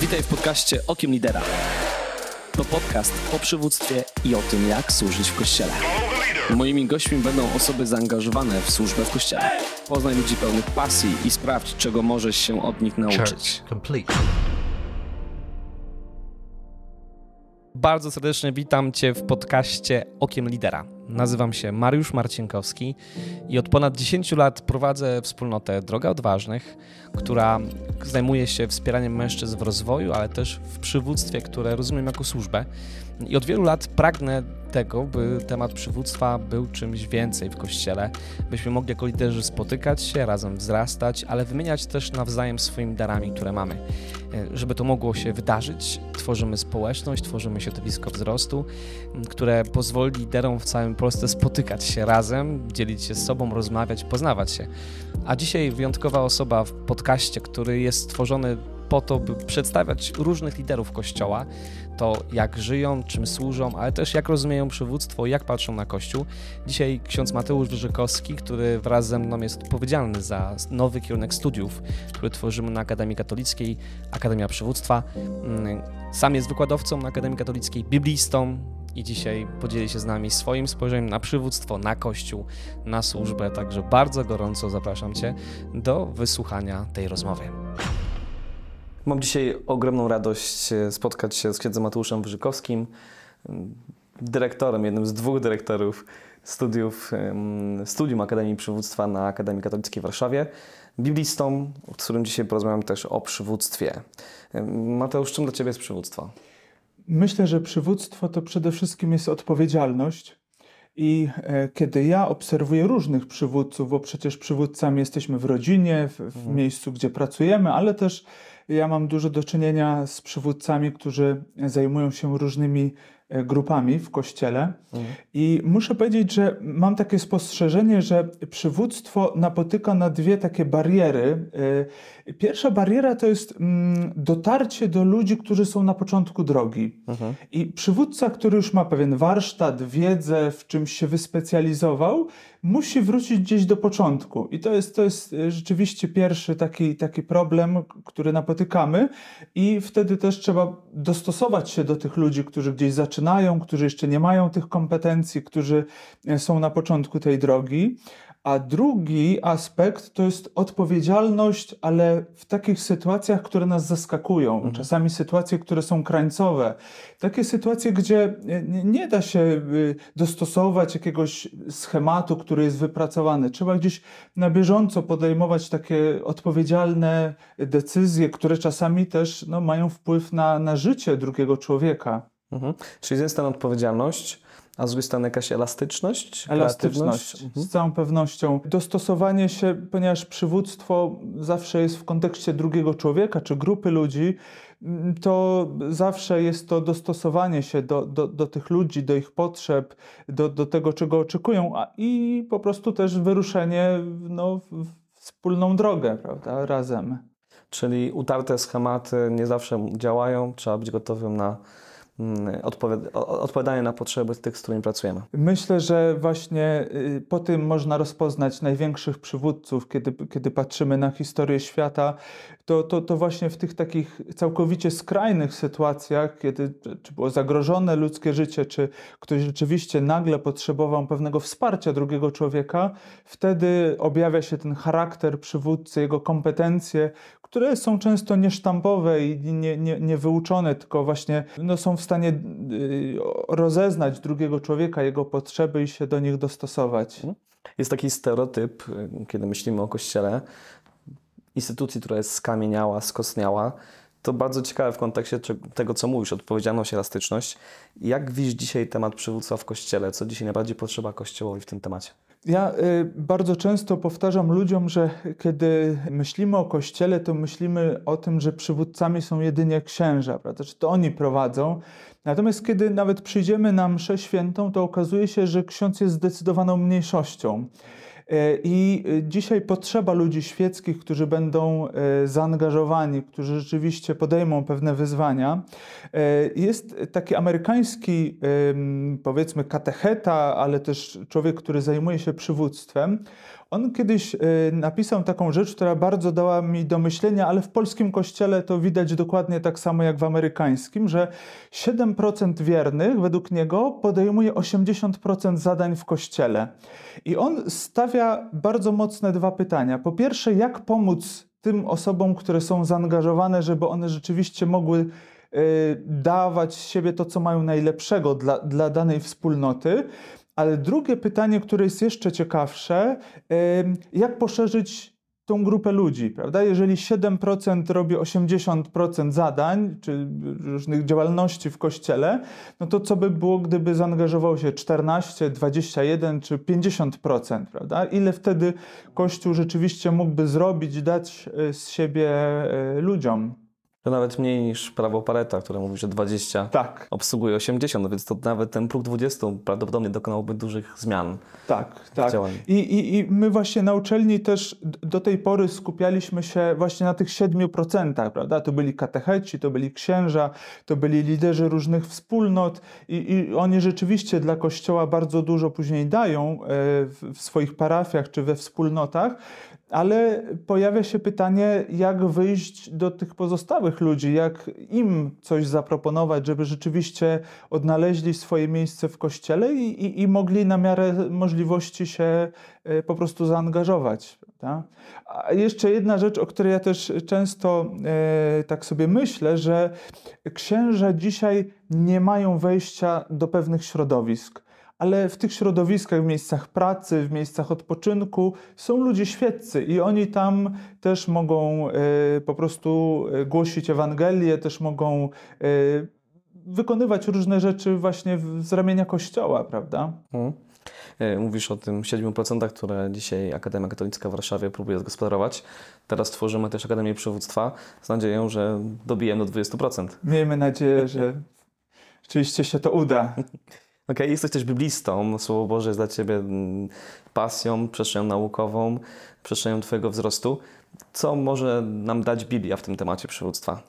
Witaj w podcaście Okiem Lidera. To podcast o przywództwie i o tym, jak służyć w Kościele. Moimi gośćmi będą osoby zaangażowane w służbę w Kościele. Poznaj ludzi pełnych pasji i sprawdź, czego możesz się od nich nauczyć. Bardzo serdecznie witam Cię w podcaście Okiem Lidera. Nazywam się Mariusz Marcinkowski i od ponad 10 lat prowadzę wspólnotę Droga Odważnych, która zajmuje się wspieraniem mężczyzn w rozwoju, ale też w przywództwie, które rozumiem jako służbę. I od wielu lat pragnę tego, by temat przywództwa był czymś więcej w kościele, byśmy mogli jako liderzy spotykać się, razem wzrastać, ale wymieniać też nawzajem swoimi darami, które mamy. Żeby to mogło się wydarzyć, tworzymy społeczność, tworzymy środowisko wzrostu, które pozwoli liderom w całym Polsce spotykać się razem, dzielić się z sobą, rozmawiać, poznawać się. A dzisiaj wyjątkowa osoba w podcaście, który jest stworzony po to, by przedstawiać różnych liderów Kościoła, to jak żyją, czym służą, ale też jak rozumieją przywództwo jak patrzą na Kościół. Dzisiaj ksiądz Mateusz Wyżykowski, który wraz ze mną jest odpowiedzialny za nowy kierunek studiów, który tworzymy na Akademii Katolickiej, Akademia Przywództwa. Mm, Sam jest wykładowcą na Akademii Katolickiej, biblistą i dzisiaj podzieli się z nami swoim spojrzeniem na przywództwo, na Kościół, na służbę, także bardzo gorąco zapraszam Cię do wysłuchania tej rozmowy. Mam dzisiaj ogromną radość e, spotkać się z księdzem Mateuszem Wyżykowskim, m, dyrektorem, jednym z dwóch dyrektorów studiów, studium Akademii Przywództwa na Akademii Katolickiej w Warszawie, biblistą, z którym dzisiaj porozmawiam też o przywództwie. Mateusz, czym dla Ciebie jest przywództwo? Myślę, że przywództwo to przede wszystkim jest odpowiedzialność. I e, kiedy ja obserwuję różnych przywódców, bo przecież przywódcami jesteśmy w rodzinie, w, w miejscu, gdzie pracujemy, ale też ja mam dużo do czynienia z przywódcami, którzy zajmują się różnymi grupami w kościele. I muszę powiedzieć, że mam takie spostrzeżenie, że przywództwo napotyka na dwie takie bariery. E, Pierwsza bariera to jest mm, dotarcie do ludzi, którzy są na początku drogi. I przywódca, który już ma pewien warsztat, wiedzę, w czymś się wyspecjalizował, musi wrócić gdzieś do początku. I to jest, to jest e, rzeczywiście pierwszy taki, taki problem, który napotykamy. I wtedy też trzeba dostosować się do tych ludzi, którzy gdzieś zaczynają, którzy jeszcze nie mają tych kompetencji, którzy e, są na początku tej drogi. A drugi aspekt to jest odpowiedzialność, ale w takich sytuacjach, które nas zaskakują. Czasami sytuacje, które są krańcowe. Takie sytuacje, gdzie nie, nie da się y, dostosować jakiegoś schematu, który jest wypracowany. Trzeba gdzieś na bieżąco podejmować takie odpowiedzialne decyzje, które czasami też no, mają wpływ na, na życie drugiego człowieka. Mhm. Czyli jednej strony odpowiedzialność, a z drugiej strony jakaś elastyczność, Elastyczność? Mhm. z całą pewnością. Dostosowanie się, ponieważ przywództwo zawsze jest w kontekście drugiego człowieka czy grupy ludzi, mm, to zawsze jest to dostosowanie się do, do, do tych ludzi, do ich potrzeb, do, do tego, czego oczekują, a, i po prostu też wyruszenie no, w wspólną drogę, prawda, razem. Czyli utarte schematy nie zawsze działają, trzeba być gotowym na odpowiadanie na potrzeby tych, z którymi pracujemy. Myślę, że właśnie y, po tym można rozpoznać największych przywódców, kiedy, kiedy patrzymy na historię świata, to, to, to właśnie w tych takich całkowicie skrajnych sytuacjach, kiedy czy było zagrożone ludzkie życie, czy ktoś rzeczywiście nagle potrzebował pewnego wsparcia drugiego człowieka, wtedy objawia się ten charakter przywódcy, jego kompetencje, które są często niesztampowe i nie, nie, nie wyuczone, tylko właśnie no, są w stanie y, rozeznać drugiego człowieka, jego potrzeby i się do nich dostosować. Jest taki stereotyp, y, kiedy myślimy o Kościele, instytucji, która jest skamieniała, skostniała. To bardzo ciekawe w kontekście tego, co mówisz, odpowiedzialność, elastyczność. Jak widzisz dzisiaj temat przywództwa w Kościele? Co dzisiaj najbardziej potrzeba Kościołowi w tym temacie? Ja y, bardzo często powtarzam ludziom, że kiedy myślimy o Kościele, to myślimy o tym, że przywódcami są jedynie księża, prawda? że to oni prowadzą. Natomiast kiedy nawet przyjdziemy na mszę świętą, to okazuje się, że ksiądz jest zdecydowaną mniejszością. E, I e, dzisiaj potrzeba ludzi świeckich, którzy będą e, zaangażowani, którzy rzeczywiście podejmą pewne wyzwania. Jest taki amerykański, powiedzmy, katecheta, ale też człowiek, który zajmuje się przywództwem. On kiedyś y, napisał taką rzecz, która bardzo dała mi do myślenia, ale w polskim kościele to widać dokładnie tak samo jak w amerykańskim, że 7% wiernych według niego podejmuje 80% zadań w kościele. I on stawia bardzo mocne dwa pytania. Po pierwsze, jak pomóc tym osobom, które są zaangażowane, żeby one rzeczywiście mogły y, dawać siebie to, co mają najlepszego dla, dla danej wspólnoty. Ale drugie pytanie, które jest jeszcze ciekawsze, jak poszerzyć tą grupę ludzi, prawda? Jeżeli 7% robi 80% zadań czy różnych działalności w kościele, no to co by było, gdyby zaangażowało się 14, 21 czy 50%, prawda? Ile wtedy Kościół rzeczywiście mógłby zrobić, dać y, z siebie y, ludziom? To nawet mniej niż prawo Pareta, które mówi, że 20 Tak, obsługuje 80, no więc to nawet ten próg 20 prawdopodobnie dokonałby dużych zmian tak, tak. I, i, I my właśnie na uczelni też do tej pory skupialiśmy się właśnie na tych 7%, prawda? To byli katecheci, to byli księża, to byli liderzy różnych wspólnot i, i oni rzeczywiście dla Kościoła bardzo dużo później dają e, w, w swoich parafiach czy we wspólnotach, ale pojawia się pytanie, jak wyjść do tych pozostałych ludzi, jak im coś zaproponować, żeby rzeczywiście odnaleźli swoje miejsce w kościele i, i, i mogli na miarę możliwości się e, po prostu zaangażować. Prawda? A jeszcze jedna rzecz, o której ja też często e, tak sobie myślę, że księża dzisiaj nie mają wejścia do pewnych środowisk ale w tych środowiskach, w miejscach pracy, w miejscach odpoczynku są ludzie świeccy i oni tam też mogą e, po prostu e, głosić Ewangelię, też mogą e, wykonywać różne rzeczy właśnie z ramienia Kościoła, prawda? Mhm. Mówisz o tym 7%, które dzisiaj Akademia Katolicka w Warszawie próbuje zgospodarować. Teraz tworzymy też Akademię Przywództwa z nadzieją, że dobijemy do 20%. Miejmy nadzieję, że rzeczywiście się to uda. Okej, jesteś też biblistą. Słowo Boże jest dla Ciebie mm, pasją, przestrzenią naukową, przestrzenią Twojego wzrostu. Co może nam dać Biblia w tym temacie przywództwa?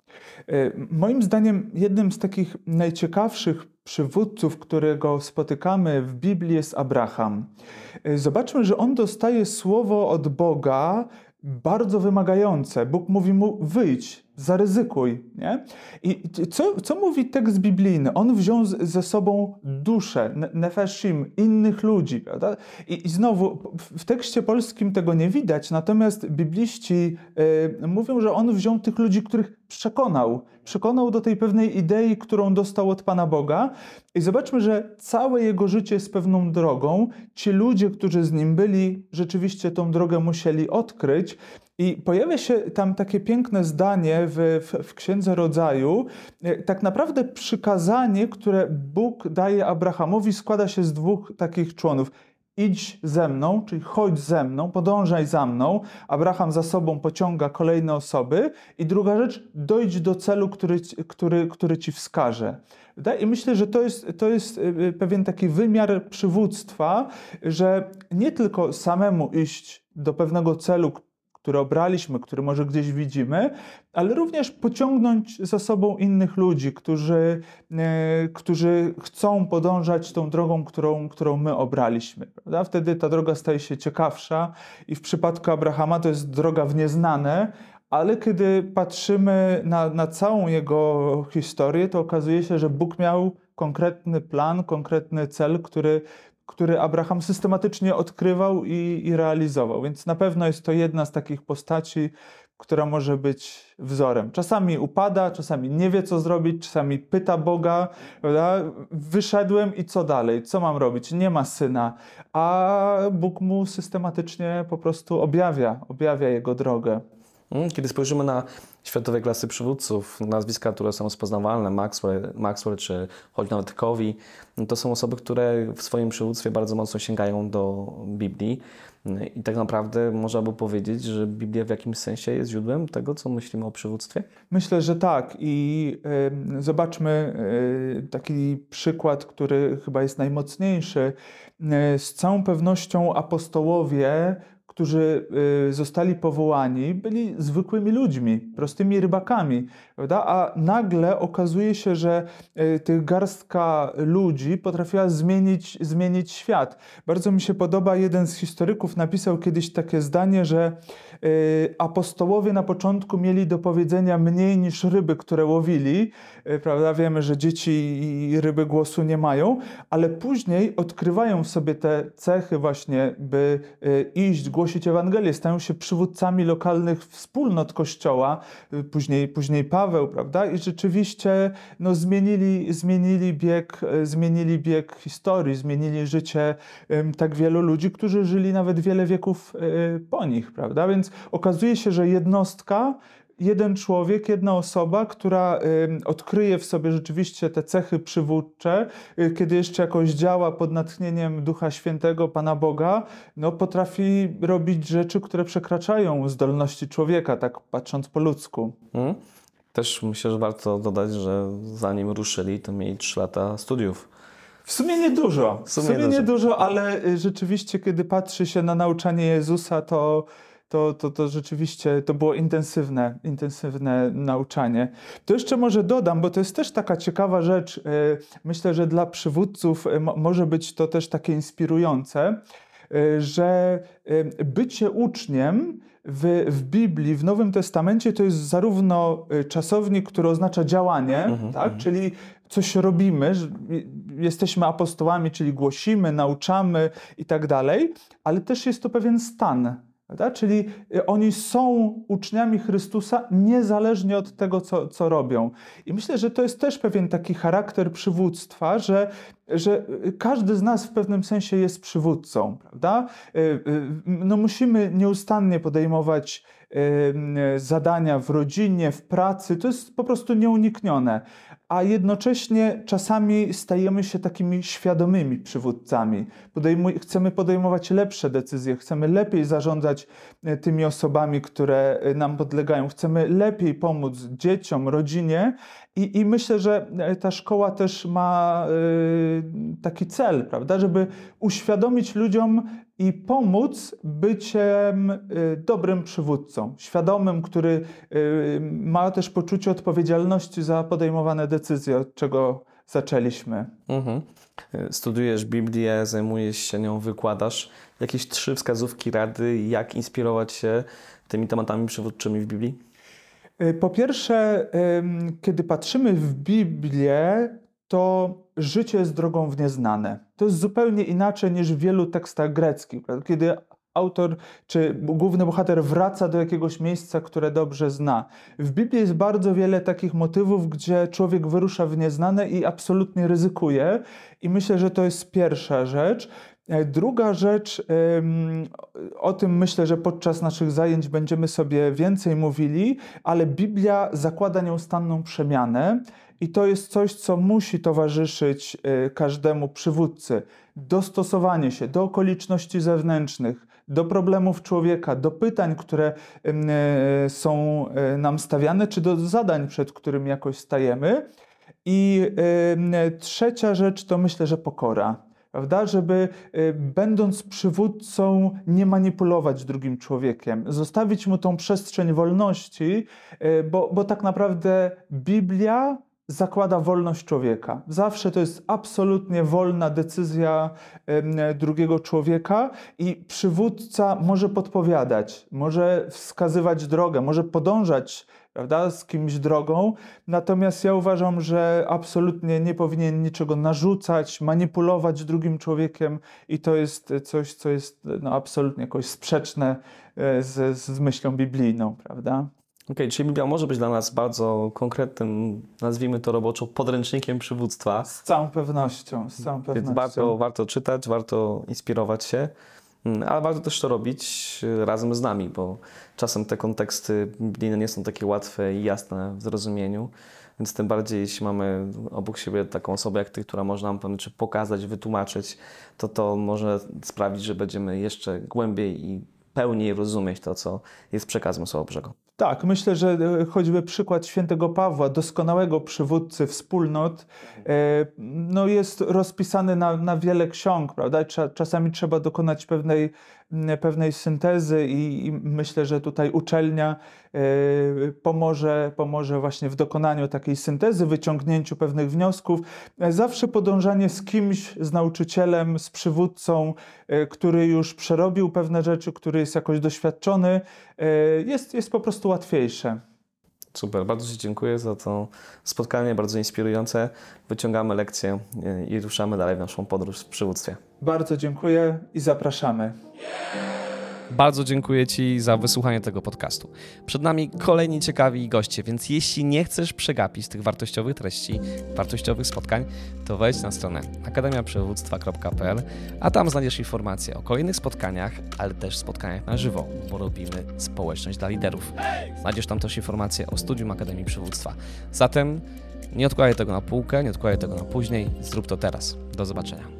E, Moim zdaniem jednym z takich najciekawszych przywódców, którego spotykamy w Biblii jest Abraham. E, Zobaczmy, że on dostaje słowo od Boga bardzo wymagające. Bóg mówi mu wyjdź, zaryzykuj. Nie? I co, co mówi tekst biblijny? On wziął ze sobą duszę, ne- nefeshim, innych ludzi. Prawda? I, I znowu w- tekście polskim tego nie widać, natomiast bibliści e, mówią, że on wziął tych ludzi, których przekonał. Przekonał do tej pewnej idei, którą dostał od Pana Boga. I zobaczmy, że całe jego życie jest pewną drogą. Ci ludzie, którzy z nim byli, rzeczywiście tą drogę musieli odkryć. I pojawia się tam takie piękne zdanie w, w, w Księdze Rodzaju. E, Tak naprawdę przykazanie, które Bóg daje Abrahamowi, składa się z dwóch takich członów. Idź ze mną, czyli chodź ze mną, podążaj za mną. Abraham za sobą pociąga kolejne osoby. I druga rzecz, dojdź do celu, który, który, który ci wskaże. Prawda? I myślę, że to jest, to jest y, y, pewien taki wymiar przywództwa, że nie tylko samemu iść do pewnego celu, który obraliśmy, który może gdzieś widzimy, ale również pociągnąć za sobą innych ludzi, którzy, e, którzy chcą podążać tą drogą, którą, którą my obraliśmy. Prawda? Wtedy ta droga staje się ciekawsza i w przypadku Abrahama to jest droga w nieznane, ale kiedy patrzymy na, na całą jego historię, to okazuje się, że Bóg miał konkretny plan, konkretny cel, który, który Abraham systematycznie odkrywał i, i realizował. Więc na pewno jest to jedna z takich postaci, która może być wzorem. Czasami upada, czasami nie wie, co zrobić, czasami pyta Boga, prawda? wyszedłem i co dalej, co mam robić? Nie ma syna, a Bóg mu systematycznie po prostu objawia, objawia jego drogę. Mm, Kiedy spojrzymy na światowej klasy przywódców, nazwiska, które są rozpoznawalne, Maxwell, Maxwell czy choć nawet Covey, no to są osoby, które w swoim przywództwie bardzo mocno sięgają do Biblii. I tak naprawdę można by powiedzieć, że Biblia w jakimś sensie jest źródłem tego, co myślimy o przywództwie. Myślę, że tak. I y, zobaczmy y, taki przykład, który chyba jest najmocniejszy. Y, z całą pewnością apostołowie którzy y, zostali powołani, byli zwykłymi ludźmi, prostymi rybakami, prawda? A nagle okazuje się, że y, tych garstka ludzi potrafiła zmienić, zmienić świat. Bardzo mi się podoba, jeden z historyków napisał kiedyś takie zdanie, że apostołowie na początku mieli do powiedzenia mniej niż ryby, które łowili, y, prawda? Wiemy, że dzieci i ryby głosu nie mają, ale później odkrywają w sobie te cechy właśnie, by y, iść, głosić Ewangelię, stają się przywódcami lokalnych wspólnot Kościoła, y, później, później Paweł, prawda? I rzeczywiście no, zmienili, zmienili, bieg, y, zmienili bieg historii, zmienili życie tak wielu ludzi, którzy żyli nawet wiele wieków y, po nich, prawda? Więc okazuje się, że jednostka jeden człowiek, jedna osoba, która odkryje w sobie rzeczywiście te cechy przywódcze, y, kiedy jeszcze jakoś działa pod natchnieniem Ducha Świętego, Pana Boga, no potrafi robić rzeczy, które przekraczają zdolności człowieka, tak patrząc po ludzku. Mhm. Też myślę, że warto dodać, że zanim ruszyli, to mieli 3 lata studiów. W sumie niedużo. W sumie sumie, dużo. niedużo, ale y, rzeczywiście, kiedy patrzy się na nauczanie Jezusa, to, to, to, to rzeczywiście to było intensywne, intensywne nauczanie. To jeszcze może dodam, bo to jest też taka ciekawa rzecz. y, Myślę, że dla przywódców y, mo- może być to też takie inspirujące, y, że bycie uczniem w, w Biblii, w Nowym Testamencie to jest zarówno czasownik, który oznacza działanie, tak? czyli coś robimy, jesteśmy apostołami, czyli głosimy, nauczamy i tak dalej, ale też jest to pewien stan. Prawda? Czyli y, oni są uczniami Chrystusa niezależnie od tego, co, co robią. I myślę, że to jest też pewien taki charakter przywództwa, że, że y, każdy z nas w pewnym sensie jest przywódcą. Prawda? Y, No musimy nieustannie podejmować zadania w rodzinie, w pracy. To jest po prostu nieuniknione. A jednocześnie czasami stajemy się takimi świadomymi przywódcami. Podejmuj, chcemy podejmować lepsze decyzje, chcemy lepiej zarządzać e, tymi osobami, które e, nam podlegają, chcemy lepiej pomóc dzieciom, rodzinie. I, I myślę, że e, ta szkoła też ma taki cel, prawda, żeby uświadomić ludziom i pomóc byciem dobrym przywódcą, świadomym, który ma też poczucie odpowiedzialności za podejmowane decyzje, od czego zaczęliśmy. Mhm. Studiujesz Biblię, zajmujesz się nią, wykładasz. Jakieś trzy wskazówki, rady, jak inspirować się tymi tematami przywódczymi w Biblii? Y, Po pierwsze, kiedy patrzymy w Biblię, to życie jest drogą w nieznane. To jest zupełnie inaczej niż w wielu tekstach greckich. Kiedy autor czy główny bohater wraca do jakiegoś miejsca, które dobrze zna. W Biblii jest bardzo wiele takich motywów, gdzie człowiek wyrusza w nieznane i absolutnie ryzykuje. I myślę, że to jest pierwsza rzecz. E, Druga rzecz, o tym myślę, że podczas naszych zajęć będziemy sobie więcej mówili, ale Biblia zakłada nieustanną przemianę i to jest coś, co musi towarzyszyć y, każdemu przywódcy. Dostosowanie się do okoliczności zewnętrznych, do problemów człowieka, do pytań, które y, są y, nam stawiane, czy do zadań, przed którymi jakoś stajemy. I trzecia rzecz to myślę, że pokora prawda? Żeby y, będąc przywódcą nie manipulować drugim człowiekiem, zostawić mu tą przestrzeń wolności, bo, bo tak naprawdę Biblia zakłada wolność człowieka. Zawsze to jest absolutnie wolna decyzja drugiego człowieka i przywódca może podpowiadać, może wskazywać drogę, może podążać prawda, z kimś drogą. Natomiast ja uważam, że absolutnie nie powinien niczego narzucać, manipulować drugim człowiekiem i to jest coś, co jest no, absolutnie jakoś sprzeczne e, z, z myślą biblijną, prawda? Okej, czyli Biblia może być dla nas bardzo konkretnym, nazwijmy to roboczo, podręcznikiem przywództwa. Z całą pewnością, z całą Więc pewnością. warto, warto czytać, warto inspirować się, mm, ale warto też to robić y, razem z nami, bo czasem te konteksty biblijne nie są takie łatwe i jasne w zrozumieniu. Więc tym bardziej, jeśli mamy obok siebie taką osobę jak ty, która może nam pewne rzeczy pokazać, wytłumaczyć, to to może sprawić, że będziemy jeszcze głębiej i pełniej rozumieć to, co jest przekazem Słowa Bożego. Tak, myślę, że e, choćby przykład świętego Pawła, doskonałego przywódcy wspólnot, e, no jest rozpisany na, na wiele ksiąg, prawda? Cza- Czasami trzeba dokonać pewnej pewnej syntezy i, i myślę, że tutaj uczelnia e, pomoże, pomoże właśnie w dokonaniu takiej syntezy, wyciągnięciu pewnych wniosków. E, Zawsze podążanie z kimś, z nauczycielem, z przywódcą, e, który już przerobił pewne rzeczy, który jest jakoś doświadczony, jest, jest po prostu łatwiejsze. Super, bardzo Ci dziękuję za to spotkanie, bardzo inspirujące. Wyciągamy lekcje e, i ruszamy dalej w naszą podróż w przywództwie. Bardzo dziękuję i zapraszamy. Bardzo dziękuję Ci za wysłuchanie tego podcastu. Przed nami kolejni ciekawi goście, więc jeśli nie chcesz przegapić tych wartościowych treści, wartościowych spotkań, to wejdź na stronę akademiaprzewództwa.pl, a tam znajdziesz informacje o kolejnych spotkaniach, ale też spotkaniach na żywo, bo robimy społeczność dla liderów. Znajdziesz tam też informacje o studium Akademii Przywództwa. Zatem nie odkładaj tego na półkę, nie odkładaj tego na później, zrób to teraz. Do zobaczenia.